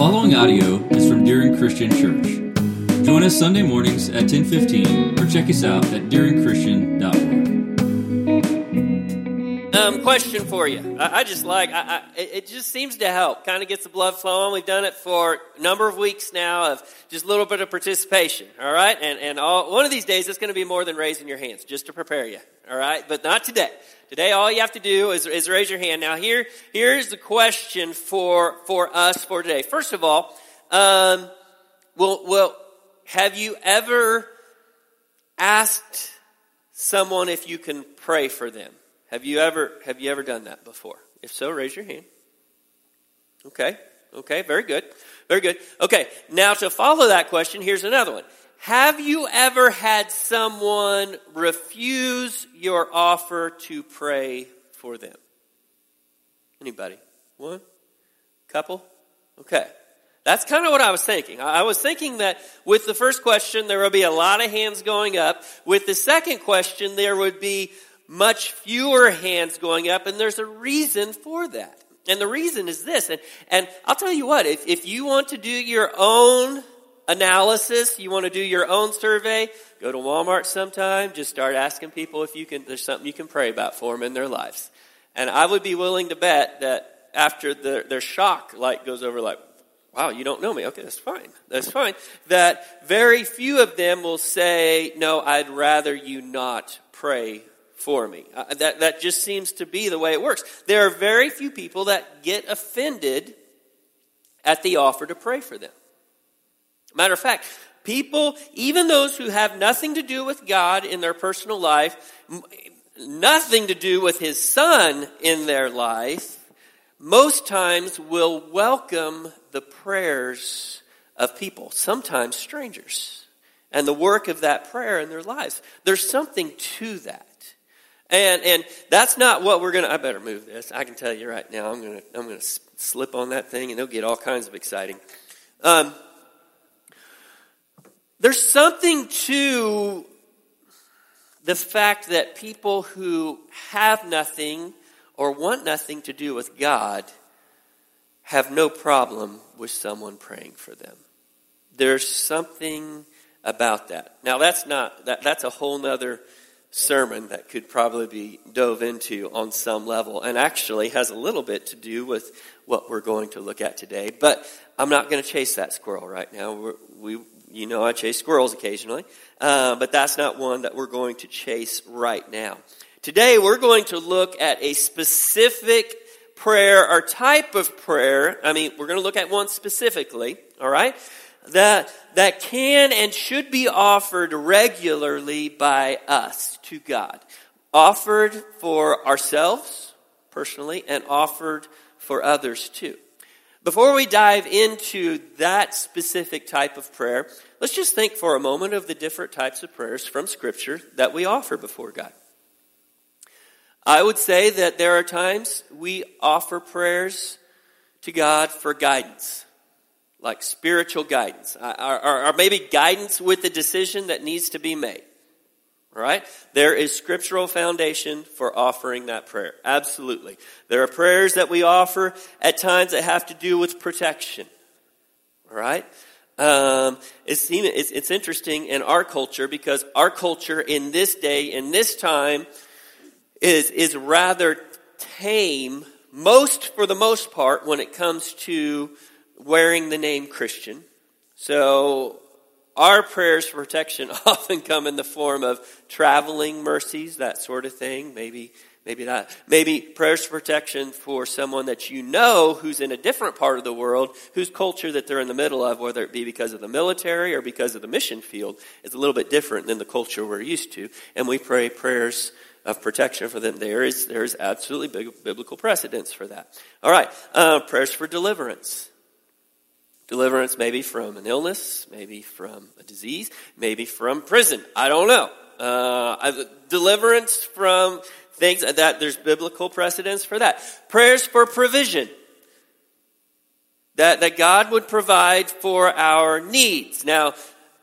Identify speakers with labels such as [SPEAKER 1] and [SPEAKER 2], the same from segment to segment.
[SPEAKER 1] following audio is from Deering Christian Church. Join us Sunday mornings at 10:15 or check us out at deeringchristian.org.
[SPEAKER 2] Um, question for you. I, I just like, I, I, it just seems to help. Kind of gets the blood flowing. We've done it for a number of weeks now of just a little bit of participation. All right. And, and all, one of these days it's going to be more than raising your hands just to prepare you. All right. But not today. Today all you have to do is, is raise your hand. Now here, here's the question for, for us for today. First of all, um, well, well, have you ever asked someone if you can pray for them? Have you ever have you ever done that before? If so, raise your hand. Okay. Okay, very good. Very good. Okay, now to follow that question, here's another one. Have you ever had someone refuse your offer to pray for them? Anybody? One? Couple? Okay. That's kind of what I was thinking. I was thinking that with the first question, there would be a lot of hands going up. With the second question, there would be much fewer hands going up, and there's a reason for that. And the reason is this, and, and I'll tell you what, if, if you want to do your own analysis, you want to do your own survey, go to Walmart sometime, just start asking people if you can, there's something you can pray about for them in their lives. And I would be willing to bet that after the, their shock light goes over like, wow, you don't know me. Okay, that's fine. That's fine. That very few of them will say, no, I'd rather you not pray for me. Uh, that, that just seems to be the way it works. There are very few people that get offended at the offer to pray for them. Matter of fact, people, even those who have nothing to do with God in their personal life, nothing to do with His Son in their life, most times will welcome the prayers of people, sometimes strangers, and the work of that prayer in their lives. There's something to that. And, and that's not what we're going to, I better move this. I can tell you right now, I'm going to, I'm going to slip on that thing and it'll get all kinds of exciting. Um, there's something to the fact that people who have nothing or want nothing to do with God have no problem with someone praying for them. There's something about that. Now that's not, that, that's a whole nother sermon that could probably be dove into on some level and actually has a little bit to do with what we're going to look at today. But I'm not going to chase that squirrel right now. We're, we, you know, I chase squirrels occasionally, uh, but that's not one that we're going to chase right now. Today we're going to look at a specific prayer or type of prayer. I mean, we're going to look at one specifically, all right? That, that can and should be offered regularly by us to God. Offered for ourselves, personally, and offered for others too. Before we dive into that specific type of prayer, let's just think for a moment of the different types of prayers from Scripture that we offer before God. I would say that there are times we offer prayers to God for guidance like spiritual guidance, uh, or, or, maybe guidance with the decision that needs to be made. Right? There is scriptural foundation for offering that prayer. Absolutely. There are prayers that we offer at times that have to do with protection. Right? Um, it's, it's, it's interesting in our culture because our culture in this day, in this time, is, is rather tame, most, for the most part, when it comes to wearing the name Christian. So our prayers for protection often come in the form of traveling mercies, that sort of thing. Maybe, maybe not. Maybe prayers for protection for someone that you know who's in a different part of the world, whose culture that they're in the middle of, whether it be because of the military or because of the mission field, is a little bit different than the culture we're used to. And we pray prayers of protection for them. There is, there is absolutely big, biblical precedence for that. All right. Uh, prayers for deliverance. Deliverance maybe from an illness, maybe from a disease, maybe from prison. I don't know. Uh, deliverance from things that there's biblical precedence for that. Prayers for provision. That, that God would provide for our needs. Now,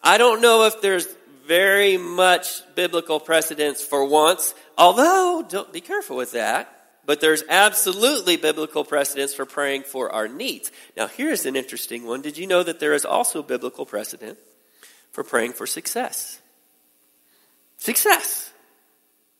[SPEAKER 2] I don't know if there's very much biblical precedence for once, although, don't be careful with that But there's absolutely biblical precedence for praying for our needs. Now, here's an interesting one. Did you know that there is also biblical precedent for praying for success? Success.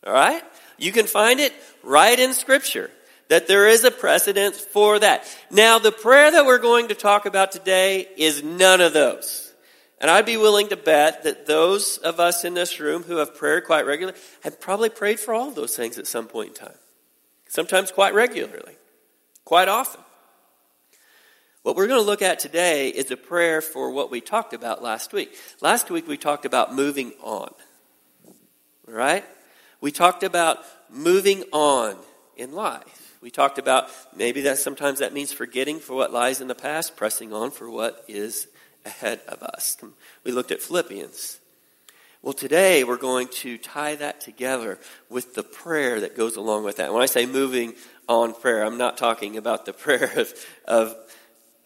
[SPEAKER 2] All right? You can find it right in Scripture that there is a precedent for that. Now, the prayer that we're going to talk about today is none of those. And I'd be willing to bet that those of us in this room who have prayed quite regularly have probably prayed for all those things at some point in time. Sometimes quite regularly, quite often. What we're going to look at today is a prayer for what we talked about last week. Last week we talked about moving on. Right? We talked about moving on in life. We talked about maybe that sometimes that means forgetting for what lies in the past, pressing on for what is ahead of us. We looked at Philippians. Well, today we're going to tie that together with the prayer that goes along with that. When I say moving on prayer, I'm not talking about the prayer of, of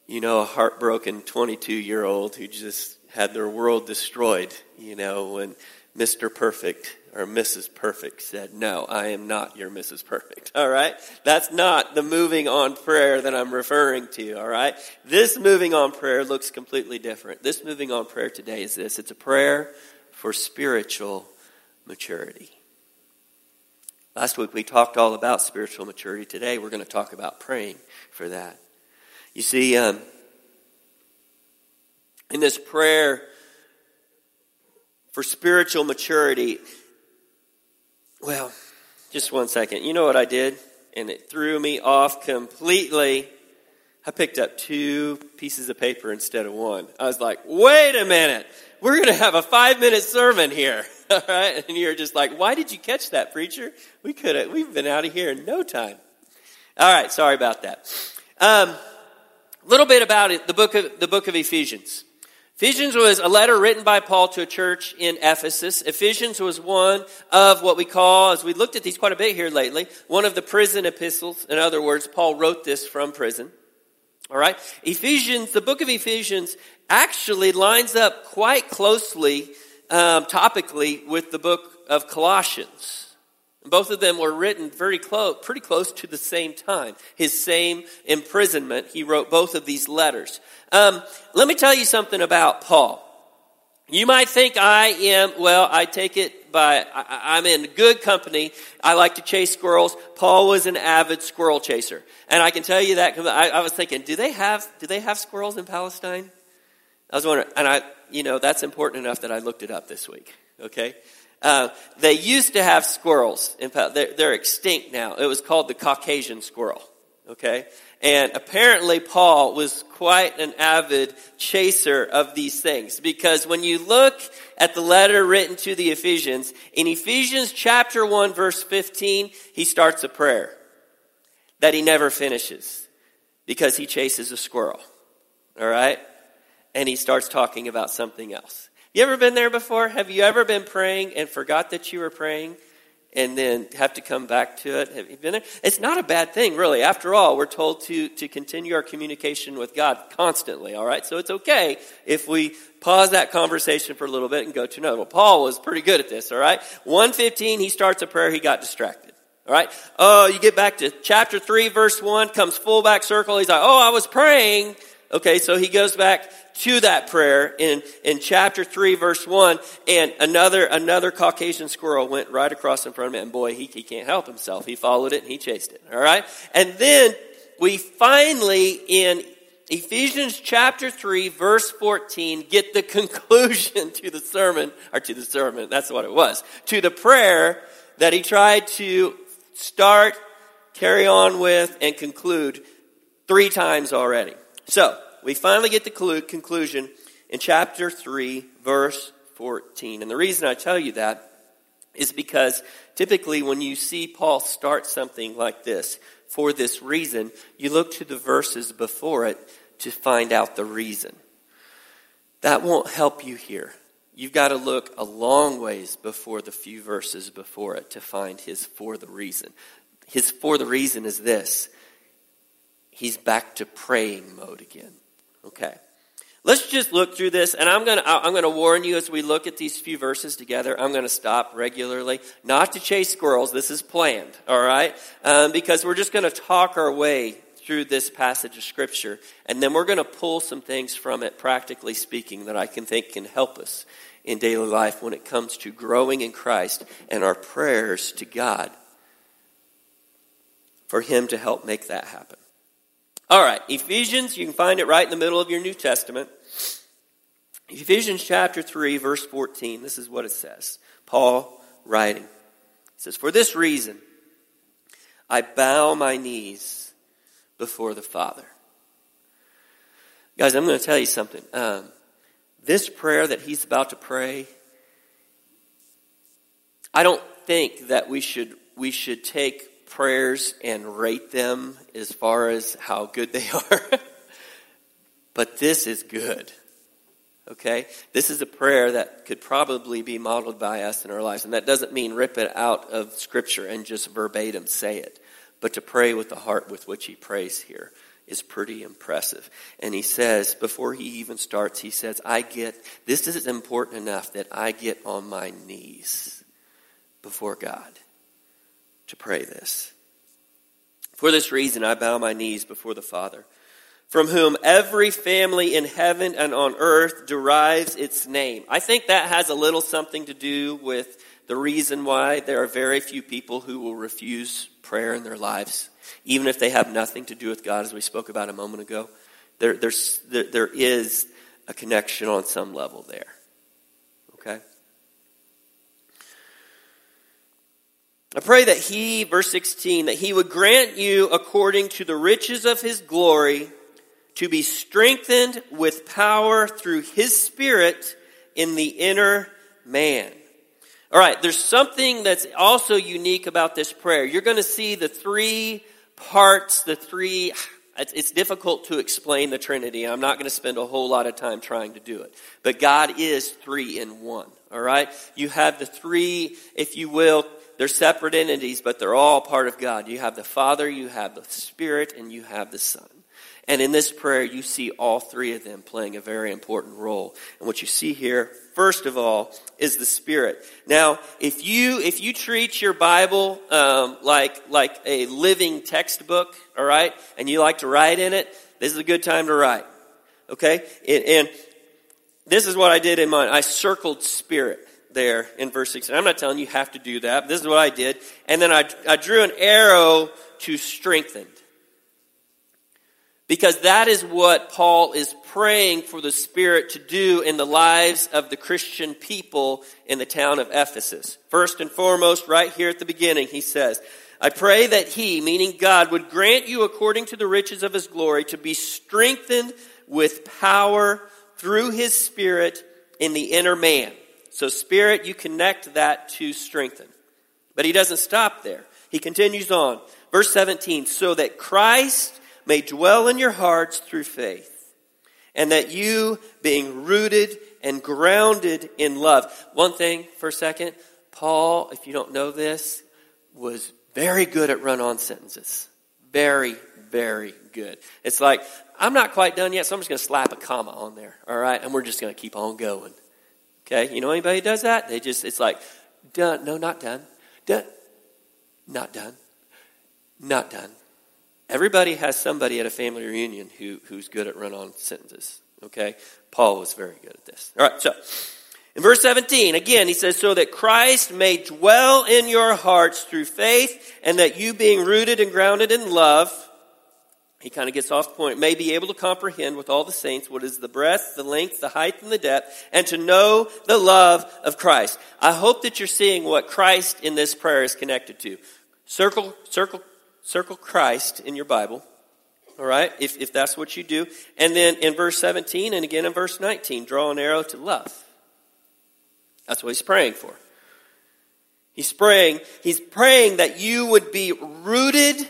[SPEAKER 2] you know, a heartbroken 22 year old who just had their world destroyed, you know, when Mr. Perfect or Mrs. Perfect said, No, I am not your Mrs. Perfect. All right? That's not the moving on prayer that I'm referring to. All right? This moving on prayer looks completely different. This moving on prayer today is this it's a prayer for spiritual maturity. Last week we talked all about spiritual maturity. Today we're going to talk about praying for that. You see, um, in this prayer, for spiritual maturity. Well, just one second. You know what I did? And it threw me off completely. I picked up two pieces of paper instead of one. I was like, wait a minute. We're going to have a five minute sermon here. All right. And you're just like, why did you catch that, preacher? We could have, we've been out of here in no time. All right. Sorry about that. Um, a little bit about it, the book of, the book of Ephesians. Ephesians was a letter written by Paul to a church in Ephesus. Ephesians was one of what we call, as we looked at these quite a bit here lately, one of the prison epistles. In other words, Paul wrote this from prison. All right. Ephesians, the book of Ephesians actually lines up quite closely, um, topically with the book of Colossians. Both of them were written very close, pretty close to the same time. His same imprisonment, he wrote both of these letters. Um, let me tell you something about Paul. You might think I am, well, I take it by, I, am in good company. I like to chase squirrels. Paul was an avid squirrel chaser. And I can tell you that, I, I was thinking, do they have, do they have squirrels in Palestine? I was wondering, and I, you know, that's important enough that I looked it up this week. Okay? Uh, they used to have squirrels. In they're, they're extinct now. It was called the Caucasian squirrel. Okay? And apparently Paul was quite an avid chaser of these things because when you look at the letter written to the Ephesians, in Ephesians chapter 1 verse 15, he starts a prayer that he never finishes because he chases a squirrel. All right? And he starts talking about something else. You ever been there before? Have you ever been praying and forgot that you were praying and then have to come back to it? Have you been there? It's not a bad thing, really. After all, we're told to, to continue our communication with God constantly, all right? So it's okay if we pause that conversation for a little bit and go to another. Well, Paul was pretty good at this, all right? 115, he starts a prayer, he got distracted. All right. Oh, you get back to chapter 3, verse 1, comes full back circle. He's like, oh, I was praying. Okay, so he goes back to that prayer in, in chapter 3 verse 1 and another another caucasian squirrel went right across in front of him and boy he, he can't help himself. He followed it and he chased it all right? And then we finally in ephesians chapter 3 verse 14 get the conclusion to the sermon or to the sermon that's what it was to the prayer that he tried to start carry on with and conclude three times already so we finally get the conclusion in chapter 3, verse 14. And the reason I tell you that is because typically when you see Paul start something like this, for this reason, you look to the verses before it to find out the reason. That won't help you here. You've got to look a long ways before the few verses before it to find his for the reason. His for the reason is this. He's back to praying mode again. Okay. Let's just look through this, and I'm going to I'm going to warn you as we look at these few verses together. I'm going to stop regularly, not to chase squirrels. This is planned, all right? Um, because we're just going to talk our way through this passage of scripture, and then we're going to pull some things from it, practically speaking, that I can think can help us in daily life when it comes to growing in Christ and our prayers to God for Him to help make that happen. All right, Ephesians, you can find it right in the middle of your New Testament. Ephesians chapter 3, verse 14, this is what it says. Paul writing. It says, For this reason, I bow my knees before the Father. Guys, I'm going to tell you something. Um, this prayer that he's about to pray, I don't think that we should, we should take prayers and rate them as far as how good they are. but this is good. Okay? This is a prayer that could probably be modeled by us in our lives. And that doesn't mean rip it out of Scripture and just verbatim say it. But to pray with the heart with which he prays here is pretty impressive. And he says, before he even starts, he says, I get, this is important enough that I get on my knees before God to pray this. For this reason, I bow my knees before the Father, from whom every family in heaven and on earth derives its name. I think that has a little something to do with the reason why there are very few people who will refuse prayer in their lives, even if they have nothing to do with God, as we spoke about a moment ago. There, there's, there, there is a connection on some level there. Okay? I pray that he, verse 16, that he would grant you according to the riches of his glory to be strengthened with power through his spirit in the inner man. All right, there's something that's also unique about this prayer. You're going to see the three parts, the three, it's, difficult to explain the Trinity. I'm not going to spend a whole lot of time trying to do it. But God is three in one. All right? You have the three, if you will, they're separate entities, but they're all part of God. You have the Father, you have the Spirit, and you have the Son. And in this prayer, you see all three of them playing a very important role. And what you see here, first of all, is the Spirit. Now, if you if you treat your Bible um, like like a living textbook, all right, and you like to write in it, this is a good time to write. Okay, and, and this is what I did in mine. I circled Spirit there in verse 16. I'm not telling you, you have to do that. This is what I did. And then I, I drew an arrow to strengthened. Because that is what Paul is praying for the Spirit to do in the lives of the Christian people in the town of Ephesus. First and foremost, right here at the beginning, he says, I pray that he, meaning God, would grant you according to the riches of his glory to be strengthened with power through his Spirit in the inner man so, spirit, you connect that to strengthen. But he doesn't stop there. He continues on. Verse 17, so that Christ may dwell in your hearts through faith, and that you, being rooted and grounded in love. One thing for a second, Paul, if you don't know this, was very good at run on sentences. Very, very good. It's like, I'm not quite done yet, so I'm just going to slap a comma on there, all right? And we're just going to keep on going. Okay, you know anybody who does that? They just, it's like, done, no, not done, done, not done, not done. Everybody has somebody at a family reunion who, who's good at run on sentences. Okay? Paul was very good at this. All right, so in verse 17, again, he says, So that Christ may dwell in your hearts through faith, and that you being rooted and grounded in love, he kind of gets off the point, may be able to comprehend with all the saints what is the breadth, the length, the height, and the depth, and to know the love of Christ. I hope that you're seeing what Christ in this prayer is connected to. Circle, circle, circle Christ in your Bible. All right, if, if that's what you do. And then in verse 17 and again in verse 19, draw an arrow to love. That's what he's praying for. He's praying, he's praying that you would be rooted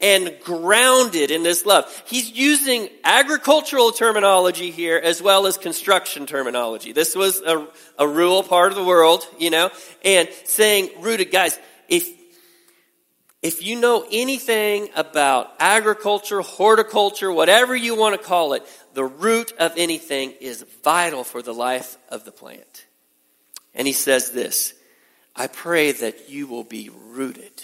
[SPEAKER 2] and grounded in this love. He's using agricultural terminology here as well as construction terminology. This was a, a rural part of the world, you know, and saying rooted. Guys, if If you know anything about agriculture, horticulture, whatever you want to call it, the root of anything is vital for the life of the plant. And he says this I pray that you will be rooted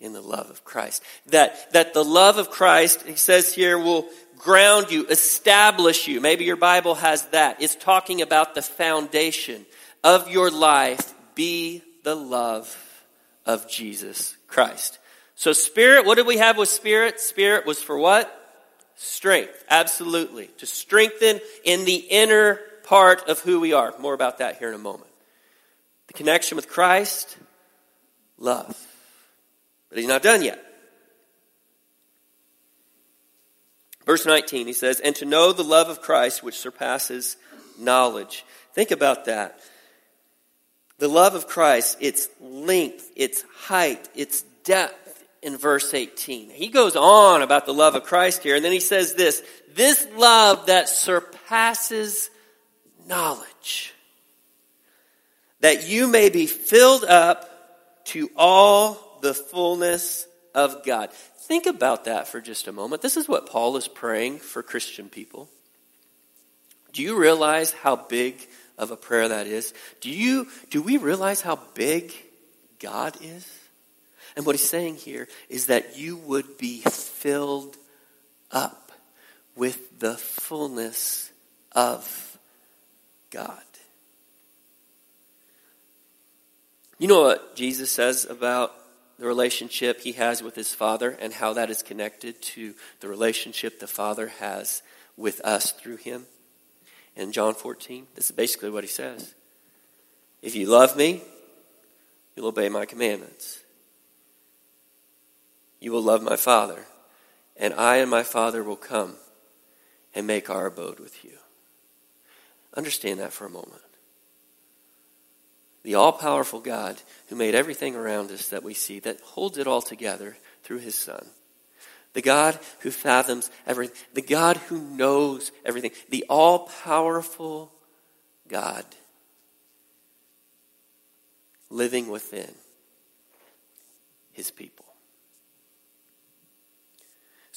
[SPEAKER 2] in the love of Christ. That, that the love of Christ, he says here, will ground you, establish you. Maybe your Bible has that. It's talking about the foundation of your life be the love of Jesus Christ. So, spirit, what did we have with spirit? Spirit was for what? Strength, absolutely. To strengthen in the inner part of who we are. More about that here in a moment. The connection with Christ, love. But he's not done yet. Verse 19, he says, And to know the love of Christ which surpasses knowledge. Think about that. The love of Christ, its length, its height, its depth in verse 18. He goes on about the love of Christ here, and then he says this this love that surpasses knowledge, that you may be filled up to all the fullness of God. Think about that for just a moment. This is what Paul is praying for Christian people. Do you realize how big of a prayer that is. Do you do we realize how big God is? And what he's saying here is that you would be filled up with the fullness of God. You know what Jesus says about the relationship he has with his Father and how that is connected to the relationship the Father has with us through him? in John 14. This is basically what he says. If you love me, you'll obey my commandments. You will love my Father, and I and my Father will come and make our abode with you. Understand that for a moment. The all powerful God who made everything around us that we see, that holds it all together through his Son the God who fathoms everything, the God who knows everything, the all powerful God living within his people.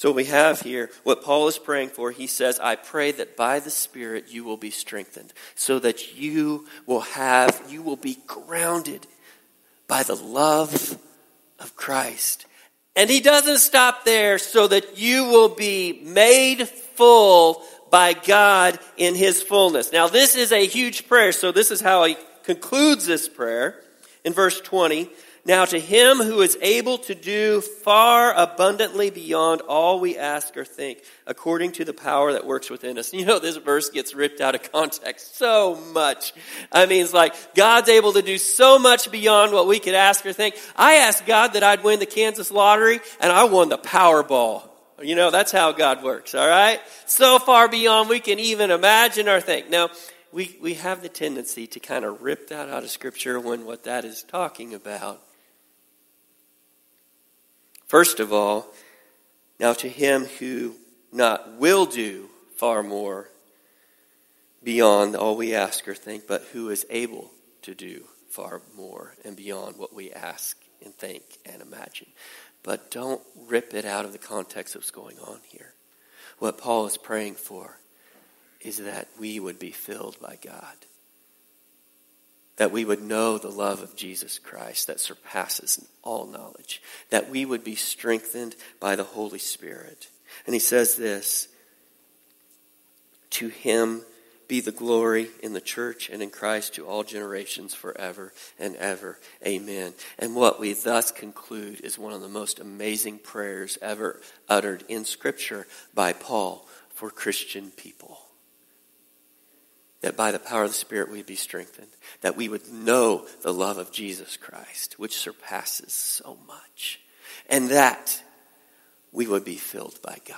[SPEAKER 2] So we have here what Paul is praying for. He says, I pray that by the Spirit you will be strengthened, so that you will have, you will be grounded by the love of Christ and he doesn't stop there so that you will be made full by God in his fullness. Now, this is a huge prayer, so this is how he concludes this prayer in verse 20. Now to him who is able to do far abundantly beyond all we ask or think, according to the power that works within us. You know, this verse gets ripped out of context so much. I mean, it's like God's able to do so much beyond what we could ask or think. I asked God that I'd win the Kansas lottery, and I won the Powerball. You know, that's how God works, all right? So far beyond we can even imagine or think. Now, we, we have the tendency to kind of rip that out of Scripture when what that is talking about First of all, now to him who not will do far more beyond all we ask or think, but who is able to do far more and beyond what we ask and think and imagine. But don't rip it out of the context of what's going on here. What Paul is praying for is that we would be filled by God that we would know the love of Jesus Christ that surpasses all knowledge, that we would be strengthened by the Holy Spirit. And he says this To him be the glory in the church and in Christ to all generations forever and ever. Amen. And what we thus conclude is one of the most amazing prayers ever uttered in Scripture by Paul for Christian people that by the power of the Spirit we'd be strengthened, that we would know the love of Jesus Christ, which surpasses so much, and that we would be filled by God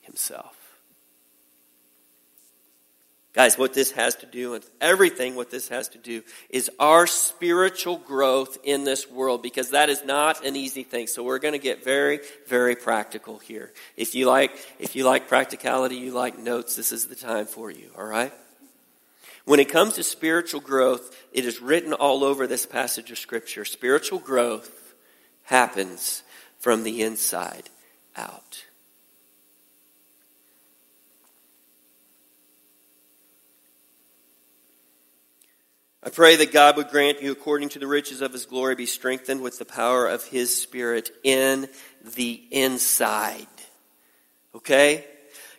[SPEAKER 2] Himself. Guys, what this has to do, with everything what this has to do, is our spiritual growth in this world, because that is not an easy thing. So we're going to get very, very practical here. If you like, if you like practicality, you like notes, this is the time for you, all right? When it comes to spiritual growth, it is written all over this passage of Scripture. Spiritual growth happens from the inside out. I pray that God would grant you, according to the riches of his glory, be strengthened with the power of his spirit in the inside. Okay?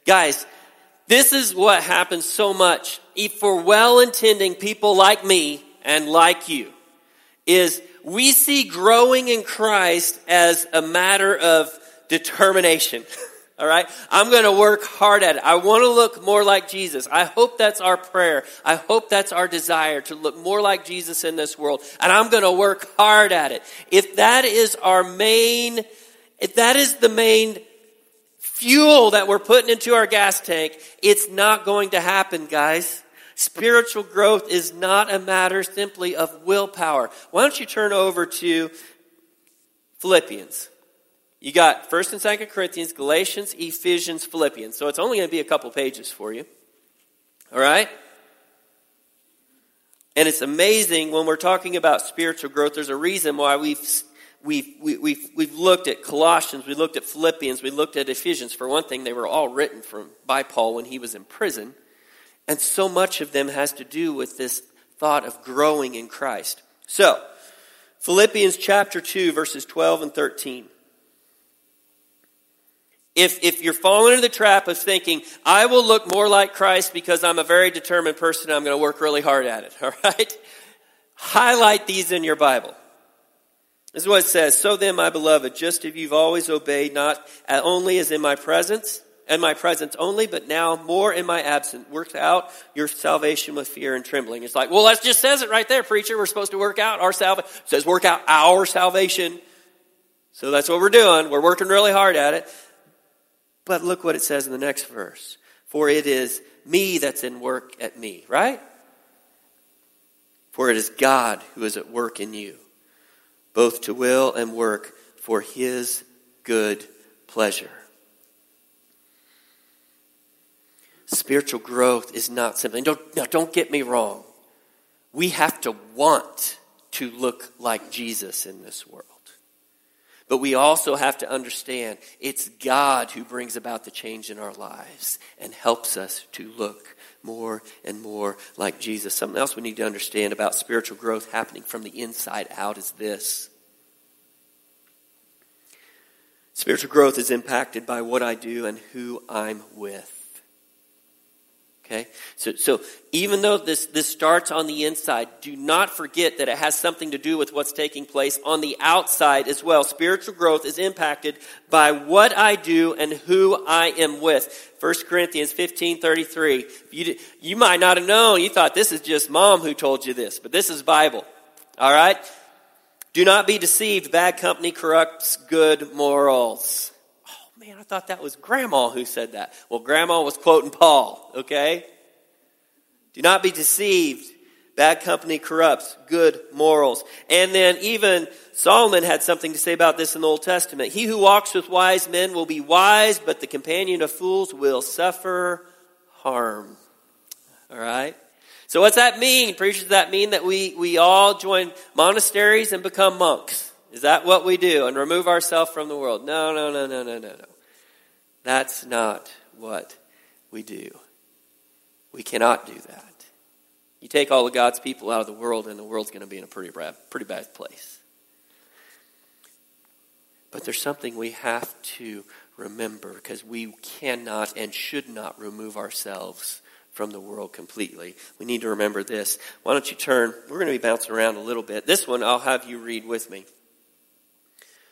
[SPEAKER 2] Guys, this is what happens so much for well intending people like me and like you is we see growing in Christ as a matter of determination. All right. I'm going to work hard at it. I want to look more like Jesus. I hope that's our prayer. I hope that's our desire to look more like Jesus in this world. And I'm going to work hard at it. If that is our main, if that is the main fuel that we're putting into our gas tank, it's not going to happen, guys. Spiritual growth is not a matter simply of willpower. Why don't you turn over to Philippians? You got 1st and 2nd Corinthians, Galatians, Ephesians, Philippians. So it's only going to be a couple pages for you. All right? And it's amazing when we're talking about spiritual growth, there's a reason why we've we've, we, we've, we've looked at Colossians, we looked at Philippians, we looked at Ephesians. For one thing, they were all written from, by Paul when he was in prison. And so much of them has to do with this thought of growing in Christ. So, Philippians chapter 2, verses 12 and 13. If, if you're falling into the trap of thinking, I will look more like Christ because I'm a very determined person, I'm going to work really hard at it, all right? Highlight these in your Bible. This is what it says. So then, my beloved, just as you've always obeyed, not only as in my presence, and my presence only, but now more in my absence. Work out your salvation with fear and trembling. It's like, well, that just says it right there, preacher. We're supposed to work out our salvation. says work out our salvation. So that's what we're doing. We're working really hard at it. But look what it says in the next verse. For it is me that's in work at me, right? For it is God who is at work in you, both to will and work for his good pleasure. Spiritual growth is not simply, don't, now don't get me wrong. We have to want to look like Jesus in this world. But we also have to understand it's God who brings about the change in our lives and helps us to look more and more like Jesus. Something else we need to understand about spiritual growth happening from the inside out is this. Spiritual growth is impacted by what I do and who I'm with. Okay? So, so even though this, this starts on the inside, do not forget that it has something to do with what's taking place on the outside as well. Spiritual growth is impacted by what I do and who I am with. 1 Corinthians 15 33. You, you might not have known. You thought this is just mom who told you this, but this is Bible. All right? Do not be deceived. Bad company corrupts good morals thought that was grandma who said that. Well, grandma was quoting Paul, okay? Do not be deceived. Bad company corrupts good morals. And then even Solomon had something to say about this in the Old Testament. He who walks with wise men will be wise, but the companion of fools will suffer harm. All right? So what's that mean? Preachers, does that mean that we, we all join monasteries and become monks? Is that what we do and remove ourselves from the world? No, no, no, no, no, no, no. That's not what we do. We cannot do that. You take all of God's people out of the world, and the world's going to be in a pretty bad, pretty bad place. But there's something we have to remember because we cannot and should not remove ourselves from the world completely. We need to remember this. Why don't you turn? We're going to be bouncing around a little bit. This one I'll have you read with me.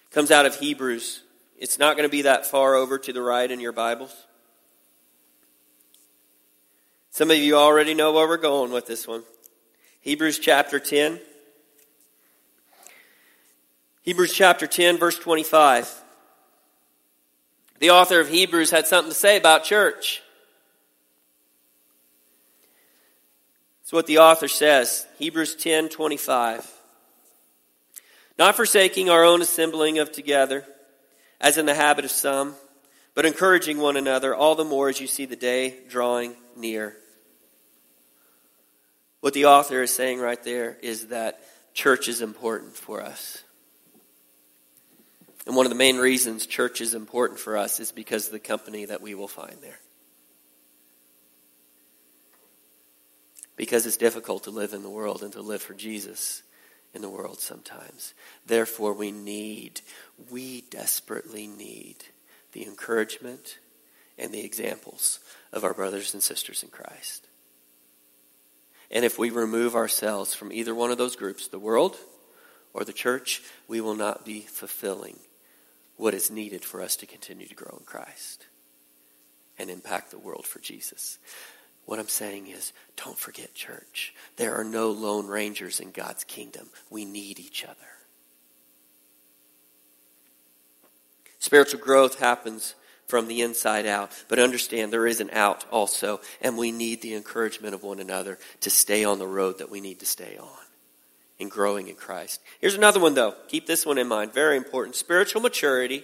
[SPEAKER 2] Comes out of Hebrews it's not going to be that far over to the right in your Bibles. Some of you already know where we're going with this one. Hebrews chapter 10. Hebrews chapter 10, verse 25. The author of Hebrews had something to say about church. It's what the author says. Hebrews 10, 25. Not forsaking our own assembling of together as in the habit of some, but encouraging one another all the more as you see the day drawing near. What the author is saying right there is that church is important for us. And one of the main reasons church is important for us is because of the company that we will find there. Because it's difficult to live in the world and to live for Jesus in the world sometimes. Therefore, we need, we desperately need the encouragement and the examples of our brothers and sisters in Christ. And if we remove ourselves from either one of those groups, the world or the church, we will not be fulfilling what is needed for us to continue to grow in Christ and impact the world for Jesus. What I'm saying is, don't forget church. There are no lone rangers in God's kingdom. We need each other. Spiritual growth happens from the inside out. But understand there is an out also, and we need the encouragement of one another to stay on the road that we need to stay on in growing in Christ. Here's another one though. Keep this one in mind. Very important. Spiritual maturity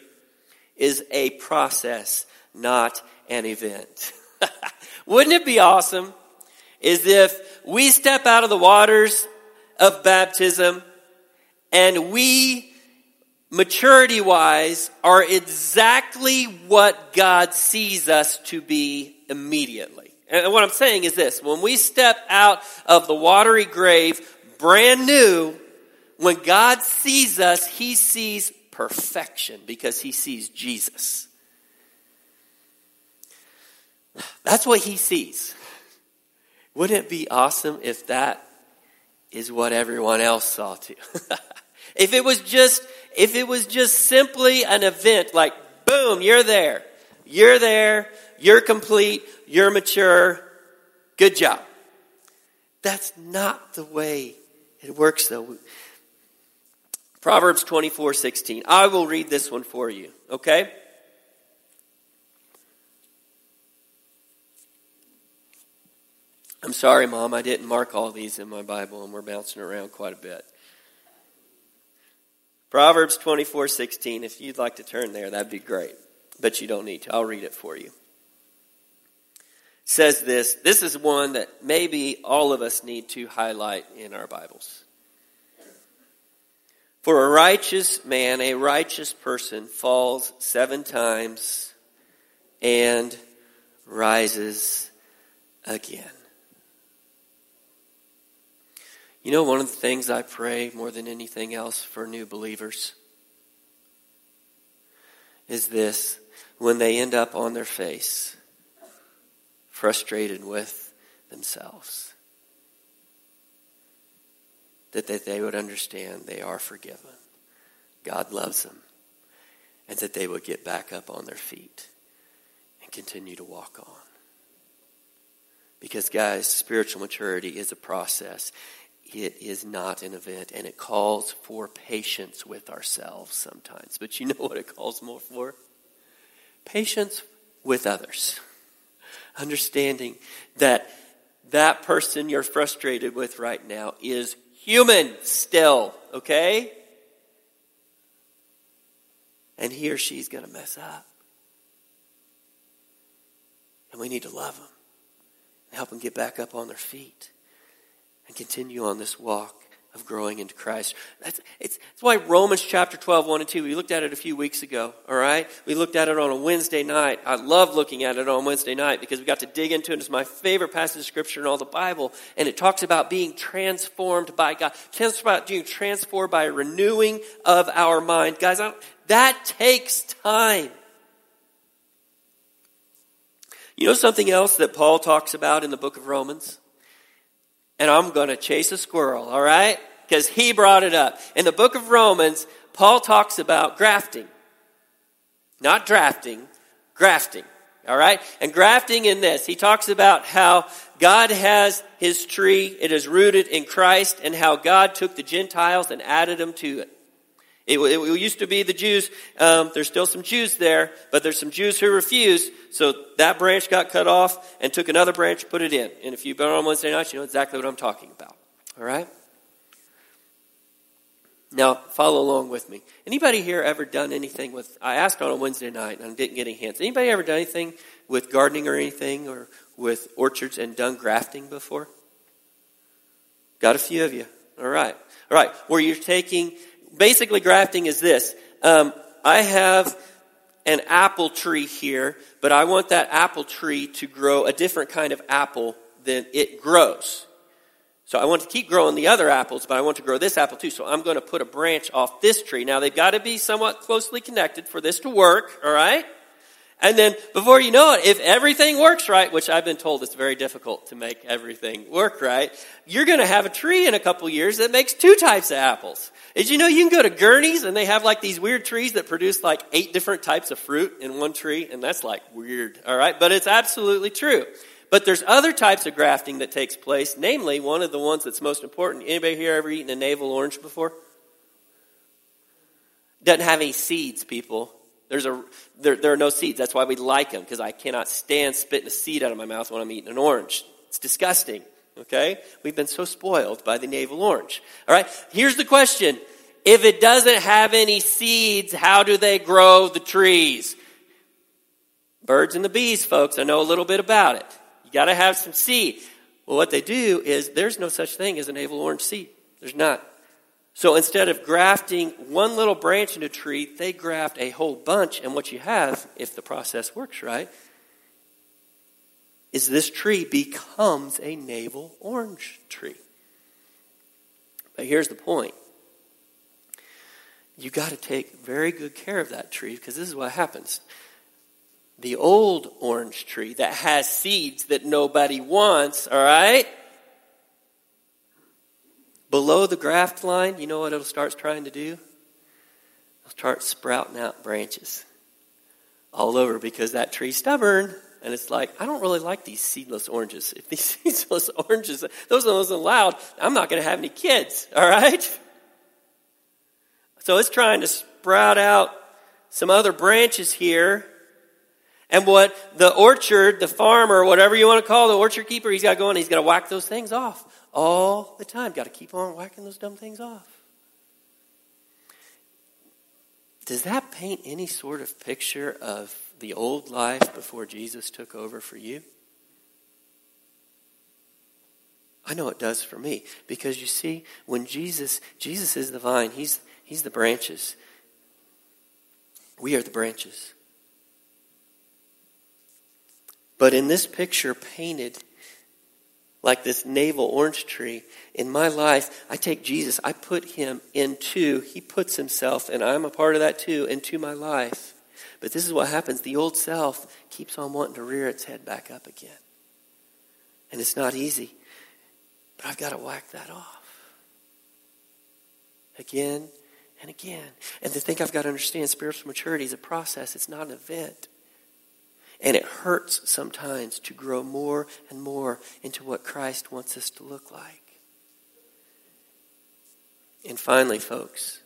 [SPEAKER 2] is a process, not an event. Wouldn't it be awesome is if we step out of the waters of baptism and we maturity wise, are exactly what God sees us to be immediately. And what I'm saying is this when we step out of the watery grave, brand new, when God sees us, He sees perfection because He sees Jesus. That's what He sees. Wouldn't it be awesome if that is what everyone else saw too? if it was just if it was just simply an event like, boom, you're there. You're there. You're complete. You're mature. Good job. That's not the way it works though. Proverbs 24, 16. I will read this one for you, okay? I'm sorry, Mom, I didn't mark all these in my Bible and we're bouncing around quite a bit. Proverbs 24 16. If you'd like to turn there, that'd be great. But you don't need to. I'll read it for you. Says this. This is one that maybe all of us need to highlight in our Bibles. For a righteous man, a righteous person, falls seven times and rises again. You know, one of the things I pray more than anything else for new believers is this when they end up on their face, frustrated with themselves, that, that they would understand they are forgiven. God loves them. And that they would get back up on their feet and continue to walk on. Because, guys, spiritual maturity is a process it is not an event and it calls for patience with ourselves sometimes. But you know what it calls more for? Patience with others. Understanding that that person you're frustrated with right now is human still, okay? And he or she's going to mess up. And we need to love them and help them get back up on their feet and continue on this walk of growing into Christ. That's, it's, that's why Romans chapter 12, 1 and 2, we looked at it a few weeks ago, all right? We looked at it on a Wednesday night. I love looking at it on Wednesday night because we got to dig into it. It's my favorite passage of scripture in all the Bible. And it talks about being transformed by God. Talks about being transformed by a renewing of our mind. Guys, that takes time. You know something else that Paul talks about in the book of Romans? And I'm going to chase a squirrel, all right? Because he brought it up. In the book of Romans, Paul talks about grafting. Not drafting, grafting. All right? And grafting in this, he talks about how God has his tree, it is rooted in Christ, and how God took the Gentiles and added them to it. It, it used to be the Jews. Um, there's still some Jews there, but there's some Jews who refuse. So that branch got cut off and took another branch, put it in. And if you've been on Wednesday nights, you know exactly what I'm talking about. All right? Now, follow along with me. Anybody here ever done anything with, I asked on a Wednesday night and I didn't get any hands. Anybody ever done anything with gardening or anything or with orchards and done grafting before? Got a few of you. All right. All right. Where you're taking basically grafting is this. Um, I have an apple tree here, but I want that apple tree to grow a different kind of apple than it grows. So I want to keep growing the other apples, but I want to grow this apple too. So I'm going to put a branch off this tree. Now they've got to be somewhat closely connected for this to work, all right? And then before you know it, if everything works right, which I've been told it's very difficult to make everything work right, you're going to have a tree in a couple years that makes two types of apples. Did you know you can go to Gurney's and they have like these weird trees that produce like eight different types of fruit in one tree? And that's like weird, all right? But it's absolutely true. But there's other types of grafting that takes place, namely one of the ones that's most important. Anybody here ever eaten a navel orange before? Doesn't have any seeds, people. There's a, there, there are no seeds. That's why we like them, because I cannot stand spitting a seed out of my mouth when I'm eating an orange. It's disgusting. Okay? We've been so spoiled by the navel orange. All right? Here's the question. If it doesn't have any seeds, how do they grow the trees? Birds and the bees, folks. I know a little bit about it. You got to have some seed. Well, what they do is there's no such thing as a navel orange seed. There's not. So instead of grafting one little branch in a tree, they graft a whole bunch. And what you have, if the process works right, is this tree becomes a navel orange tree. But here's the point you got to take very good care of that tree because this is what happens. The old orange tree that has seeds that nobody wants, all right? Below the graft line, you know what it'll start trying to do? It'll start sprouting out branches all over because that tree's stubborn. And it's like, I don't really like these seedless oranges. If these seedless oranges, those are those allowed, I'm not going to have any kids, all right? So it's trying to sprout out some other branches here. And what the orchard, the farmer, whatever you want to call the orchard keeper, he's got going, he's got to whack those things off all the time. Got to keep on whacking those dumb things off. Does that paint any sort of picture of the old life before Jesus took over for you? I know it does for me because you see, when Jesus, Jesus is the vine, he's, he's the branches. We are the branches. But in this picture painted like this navel orange tree. In my life, I take Jesus, I put him into, he puts himself, and I'm a part of that too, into my life. But this is what happens the old self keeps on wanting to rear its head back up again. And it's not easy. But I've got to whack that off. Again and again. And to think I've got to understand spiritual maturity is a process, it's not an event. And it hurts sometimes to grow more and more into what Christ wants us to look like. And finally, folks,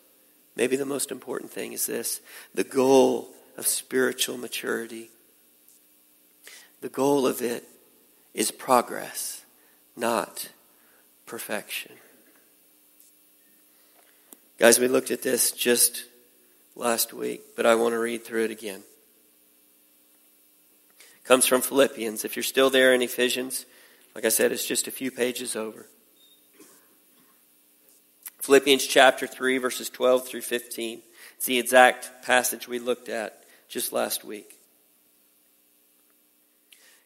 [SPEAKER 2] maybe the most important thing is this the goal of spiritual maturity. The goal of it is progress, not perfection. Guys, we looked at this just last week, but I want to read through it again comes from Philippians. If you're still there in Ephesians, like I said, it's just a few pages over. Philippians chapter 3, verses 12 through 15. It's the exact passage we looked at just last week.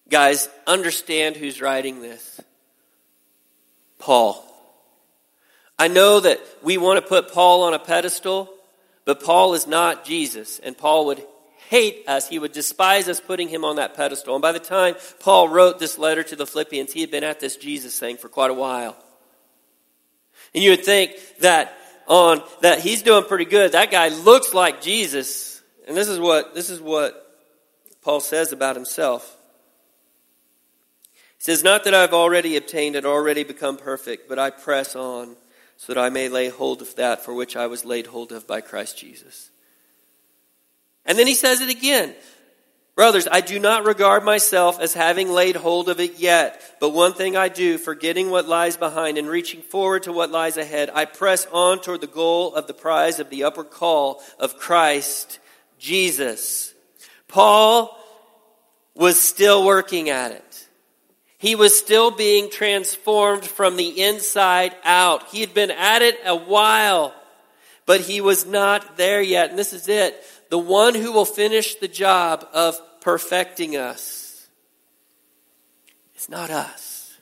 [SPEAKER 2] Guys, understand who's writing this. Paul. I know that we want to put Paul on a pedestal, but Paul is not Jesus, and Paul would hate us. He would despise us putting him on that pedestal. And by the time Paul wrote this letter to the Philippians, he had been at this Jesus thing for quite a while. And you would think that on that he's doing pretty good. That guy looks like Jesus. And this is what this is what Paul says about himself. He says, Not that I've already obtained and already become perfect, but I press on so that I may lay hold of that for which I was laid hold of by Christ Jesus. And then he says it again. Brothers, I do not regard myself as having laid hold of it yet, but one thing I do, forgetting what lies behind and reaching forward to what lies ahead, I press on toward the goal of the prize of the upward call of Christ Jesus. Paul was still working at it. He was still being transformed from the inside out. He had been at it a while, but he was not there yet. And this is it. The one who will finish the job of perfecting us. It's not us.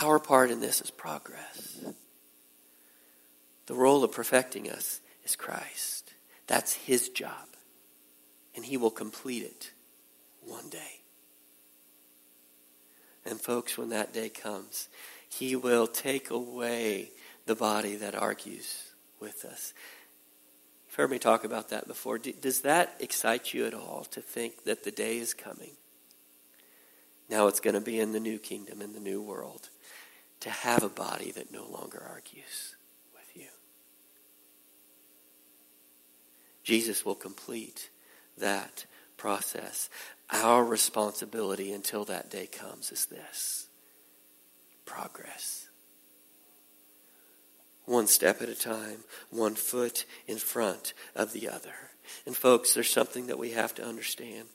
[SPEAKER 2] Our part in this is progress. The role of perfecting us is Christ. That's his job. And he will complete it one day. And, folks, when that day comes, he will take away the body that argues with us. Heard me talk about that before. Does that excite you at all to think that the day is coming? Now it's going to be in the new kingdom, in the new world, to have a body that no longer argues with you. Jesus will complete that process. Our responsibility until that day comes is this progress. One step at a time, one foot in front of the other. And, folks, there's something that we have to understand.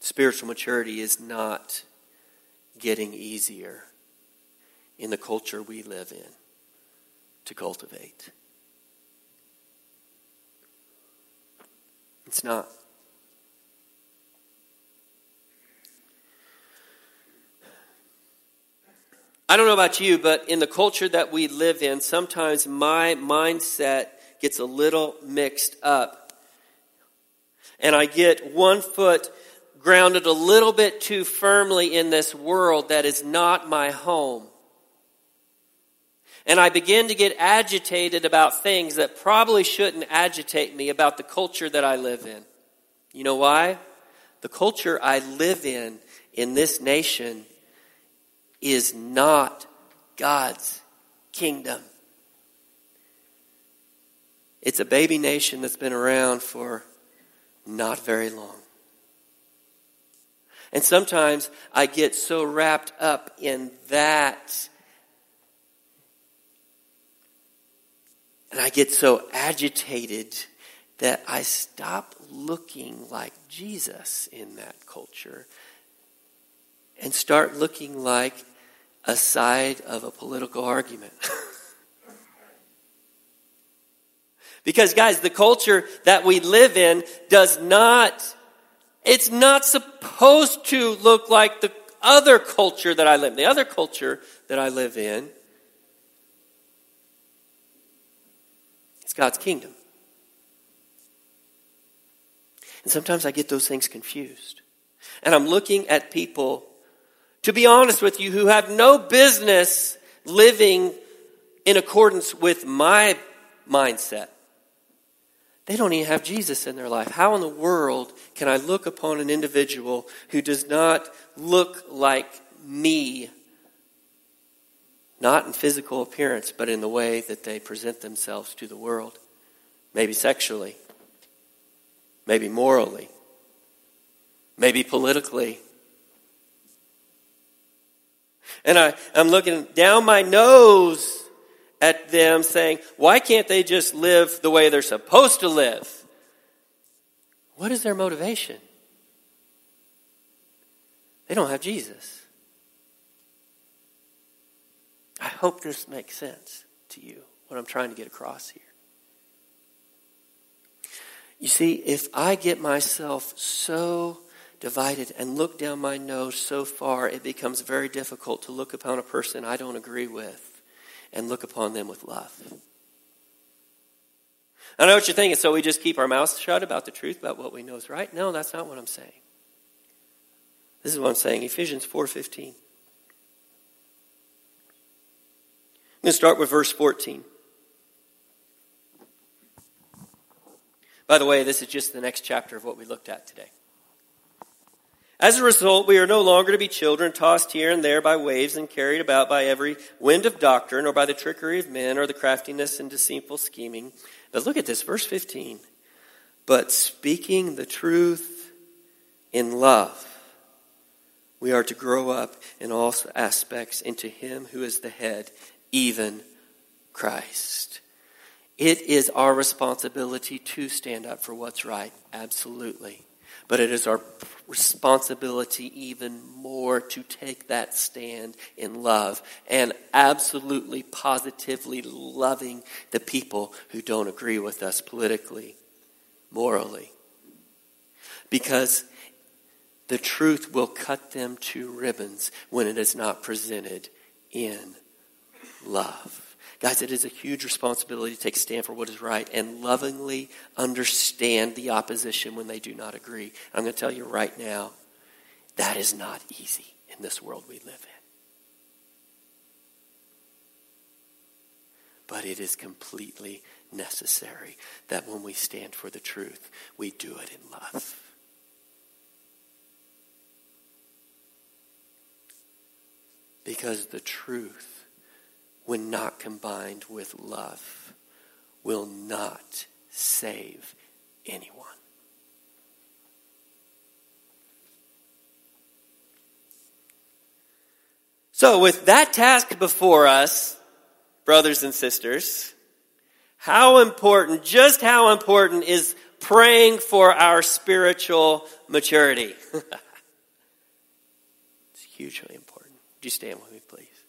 [SPEAKER 2] Spiritual maturity is not getting easier in the culture we live in to cultivate. It's not. I don't know about you, but in the culture that we live in, sometimes my mindset gets a little mixed up. And I get one foot grounded a little bit too firmly in this world that is not my home. And I begin to get agitated about things that probably shouldn't agitate me about the culture that I live in. You know why? The culture I live in, in this nation, is not God's kingdom. It's a baby nation that's been around for not very long. And sometimes I get so wrapped up in that And I get so agitated that I stop looking like Jesus in that culture and start looking like a side of a political argument. because, guys, the culture that we live in does not, it's not supposed to look like the other culture that I live in. The other culture that I live in It's God's kingdom. And sometimes I get those things confused. And I'm looking at people, to be honest with you, who have no business living in accordance with my mindset. They don't even have Jesus in their life. How in the world can I look upon an individual who does not look like me not in physical appearance, but in the way that they present themselves to the world. Maybe sexually, maybe morally, maybe politically. And I, I'm looking down my nose at them saying, why can't they just live the way they're supposed to live? What is their motivation? They don't have Jesus. I hope this makes sense to you, what I'm trying to get across here. You see, if I get myself so divided and look down my nose so far, it becomes very difficult to look upon a person I don't agree with and look upon them with love. I know what you're thinking, so we just keep our mouths shut about the truth, about what we know is right? No, that's not what I'm saying. This is what I'm saying. Ephesians 4.15. I'm going to start with verse 14. By the way, this is just the next chapter of what we looked at today. As a result, we are no longer to be children tossed here and there by waves and carried about by every wind of doctrine or by the trickery of men or the craftiness and deceitful scheming. But look at this, verse 15. But speaking the truth in love, we are to grow up in all aspects into Him who is the head, even Christ. It is our responsibility to stand up for what's right, absolutely. But it is our responsibility even more to take that stand in love and absolutely positively loving the people who don't agree with us politically, morally. Because the truth will cut them to ribbons when it is not presented in love. Guys, it is a huge responsibility to take a stand for what is right and lovingly understand the opposition when they do not agree. I'm going to tell you right now, that is not easy in this world we live in. But it is completely necessary that when we stand for the truth, we do it in love. Because the truth when not combined with love, will not save anyone. So, with that task before us, brothers and sisters, how important, just how important is praying for our spiritual maturity? it's hugely important. Would you stand with me, please?